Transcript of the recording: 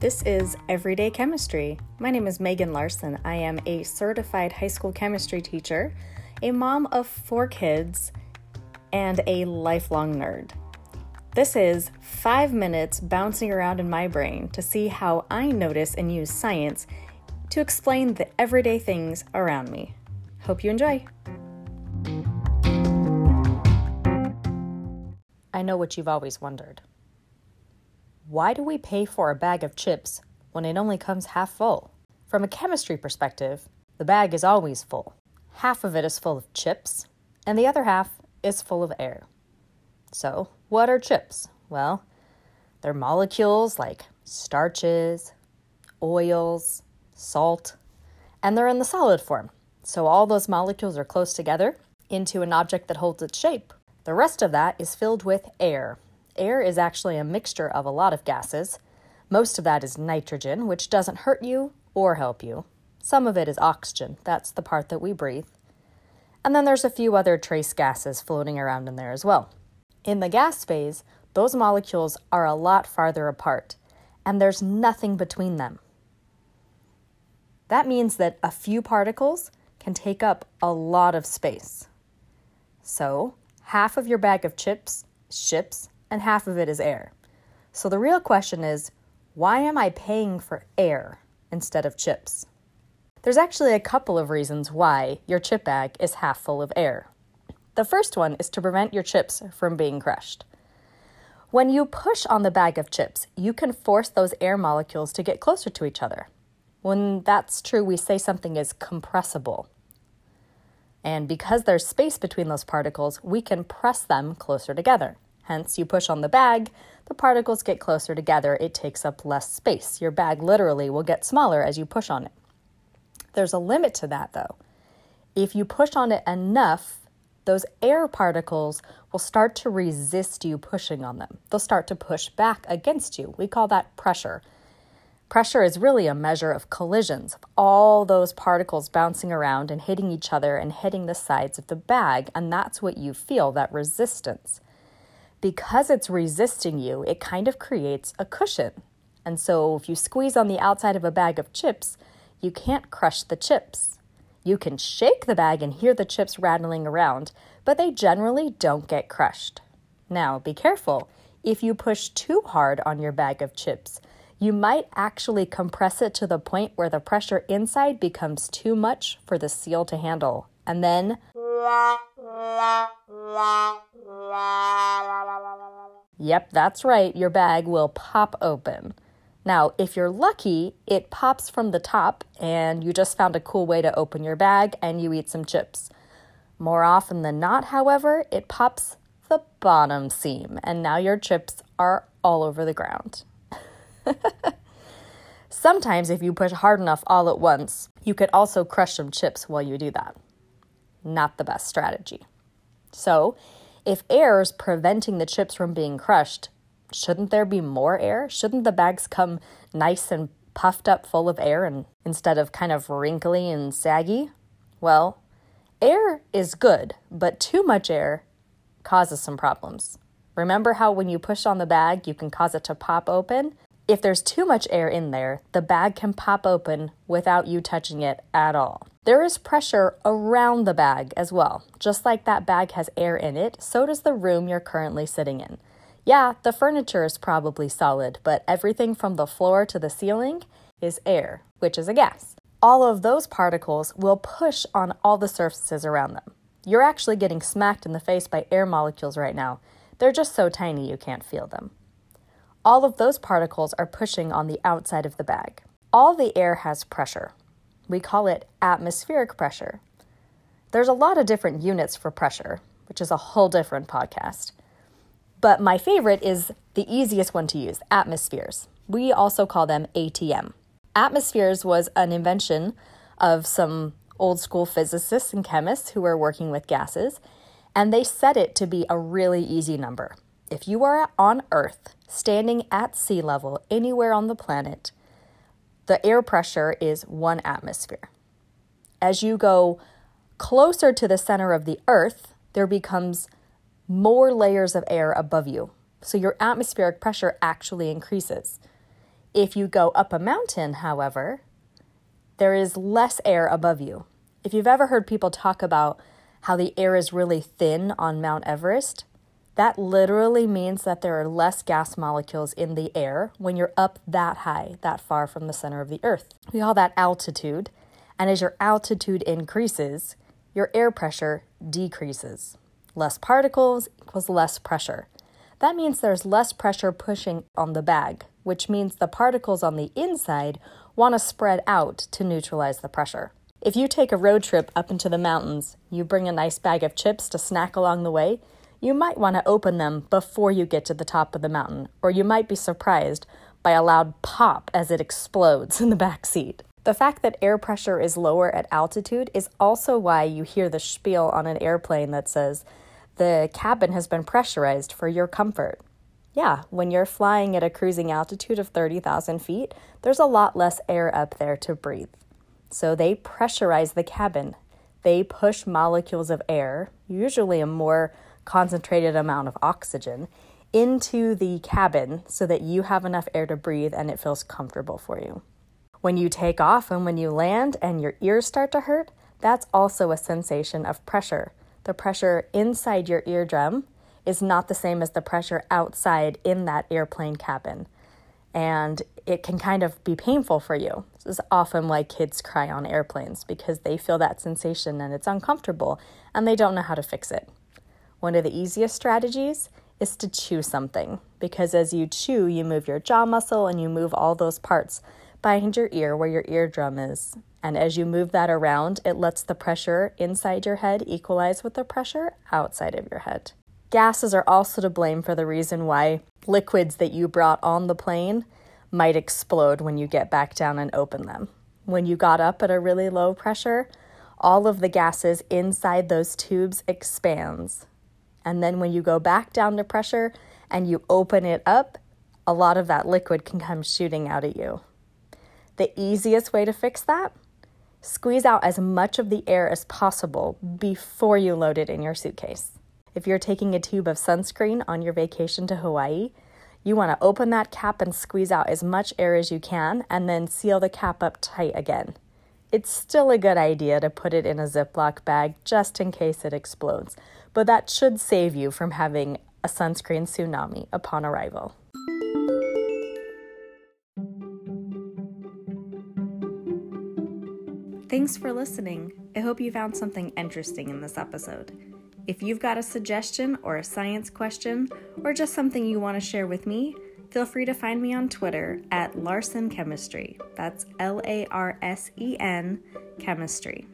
This is Everyday Chemistry. My name is Megan Larsen. I am a certified high school chemistry teacher, a mom of four kids, and a lifelong nerd. This is five minutes bouncing around in my brain to see how I notice and use science to explain the everyday things around me. Hope you enjoy. I know what you've always wondered. Why do we pay for a bag of chips when it only comes half full? From a chemistry perspective, the bag is always full. Half of it is full of chips, and the other half is full of air. So, what are chips? Well, they're molecules like starches, oils, salt, and they're in the solid form. So, all those molecules are close together into an object that holds its shape. The rest of that is filled with air, Air is actually a mixture of a lot of gases. Most of that is nitrogen, which doesn't hurt you or help you. Some of it is oxygen, that's the part that we breathe. And then there's a few other trace gases floating around in there as well. In the gas phase, those molecules are a lot farther apart, and there's nothing between them. That means that a few particles can take up a lot of space. So, half of your bag of chips, ships, and half of it is air. So the real question is why am I paying for air instead of chips? There's actually a couple of reasons why your chip bag is half full of air. The first one is to prevent your chips from being crushed. When you push on the bag of chips, you can force those air molecules to get closer to each other. When that's true, we say something is compressible. And because there's space between those particles, we can press them closer together. Hence, you push on the bag, the particles get closer together, it takes up less space. Your bag literally will get smaller as you push on it. There's a limit to that though. If you push on it enough, those air particles will start to resist you pushing on them. They'll start to push back against you. We call that pressure. Pressure is really a measure of collisions, of all those particles bouncing around and hitting each other and hitting the sides of the bag, and that's what you feel that resistance because it's resisting you, it kind of creates a cushion. And so if you squeeze on the outside of a bag of chips, you can't crush the chips. You can shake the bag and hear the chips rattling around, but they generally don't get crushed. Now, be careful. If you push too hard on your bag of chips, you might actually compress it to the point where the pressure inside becomes too much for the seal to handle. And then Yep, that's right, your bag will pop open. Now, if you're lucky, it pops from the top and you just found a cool way to open your bag and you eat some chips. More often than not, however, it pops the bottom seam and now your chips are all over the ground. Sometimes, if you push hard enough all at once, you could also crush some chips while you do that. Not the best strategy. So, if air is preventing the chips from being crushed, shouldn't there be more air? Shouldn't the bags come nice and puffed up full of air and instead of kind of wrinkly and saggy? Well, air is good, but too much air causes some problems. Remember how when you push on the bag, you can cause it to pop open? If there's too much air in there, the bag can pop open without you touching it at all. There is pressure around the bag as well. Just like that bag has air in it, so does the room you're currently sitting in. Yeah, the furniture is probably solid, but everything from the floor to the ceiling is air, which is a gas. All of those particles will push on all the surfaces around them. You're actually getting smacked in the face by air molecules right now. They're just so tiny you can't feel them all of those particles are pushing on the outside of the bag. All the air has pressure. We call it atmospheric pressure. There's a lot of different units for pressure, which is a whole different podcast. But my favorite is the easiest one to use atmospheres. We also call them ATM. Atmospheres was an invention of some old school physicists and chemists who were working with gases, and they set it to be a really easy number. If you are on Earth, standing at sea level anywhere on the planet, the air pressure is one atmosphere. As you go closer to the center of the Earth, there becomes more layers of air above you. So your atmospheric pressure actually increases. If you go up a mountain, however, there is less air above you. If you've ever heard people talk about how the air is really thin on Mount Everest, that literally means that there are less gas molecules in the air when you're up that high, that far from the center of the earth. We call that altitude. And as your altitude increases, your air pressure decreases. Less particles equals less pressure. That means there's less pressure pushing on the bag, which means the particles on the inside want to spread out to neutralize the pressure. If you take a road trip up into the mountains, you bring a nice bag of chips to snack along the way, you might want to open them before you get to the top of the mountain, or you might be surprised by a loud pop as it explodes in the back seat. The fact that air pressure is lower at altitude is also why you hear the spiel on an airplane that says, the cabin has been pressurized for your comfort. Yeah, when you're flying at a cruising altitude of 30,000 feet, there's a lot less air up there to breathe. So they pressurize the cabin. They push molecules of air, usually a more concentrated amount of oxygen, into the cabin so that you have enough air to breathe and it feels comfortable for you. When you take off and when you land and your ears start to hurt, that's also a sensation of pressure the pressure inside your eardrum is not the same as the pressure outside in that airplane cabin. And it can kind of be painful for you. This is often why kids cry on airplanes because they feel that sensation and it's uncomfortable and they don't know how to fix it. One of the easiest strategies is to chew something because as you chew, you move your jaw muscle and you move all those parts behind your ear where your eardrum is. And as you move that around, it lets the pressure inside your head equalize with the pressure outside of your head. Gases are also to blame for the reason why liquids that you brought on the plane might explode when you get back down and open them. When you got up at a really low pressure, all of the gases inside those tubes expands. And then when you go back down to pressure and you open it up, a lot of that liquid can come shooting out at you. The easiest way to fix that? Squeeze out as much of the air as possible before you load it in your suitcase. If you're taking a tube of sunscreen on your vacation to Hawaii, you want to open that cap and squeeze out as much air as you can and then seal the cap up tight again. It's still a good idea to put it in a Ziploc bag just in case it explodes, but that should save you from having a sunscreen tsunami upon arrival. Thanks for listening. I hope you found something interesting in this episode. If you've got a suggestion or a science question, or just something you want to share with me, feel free to find me on Twitter at Larsen Chemistry. That's L A R S E N Chemistry.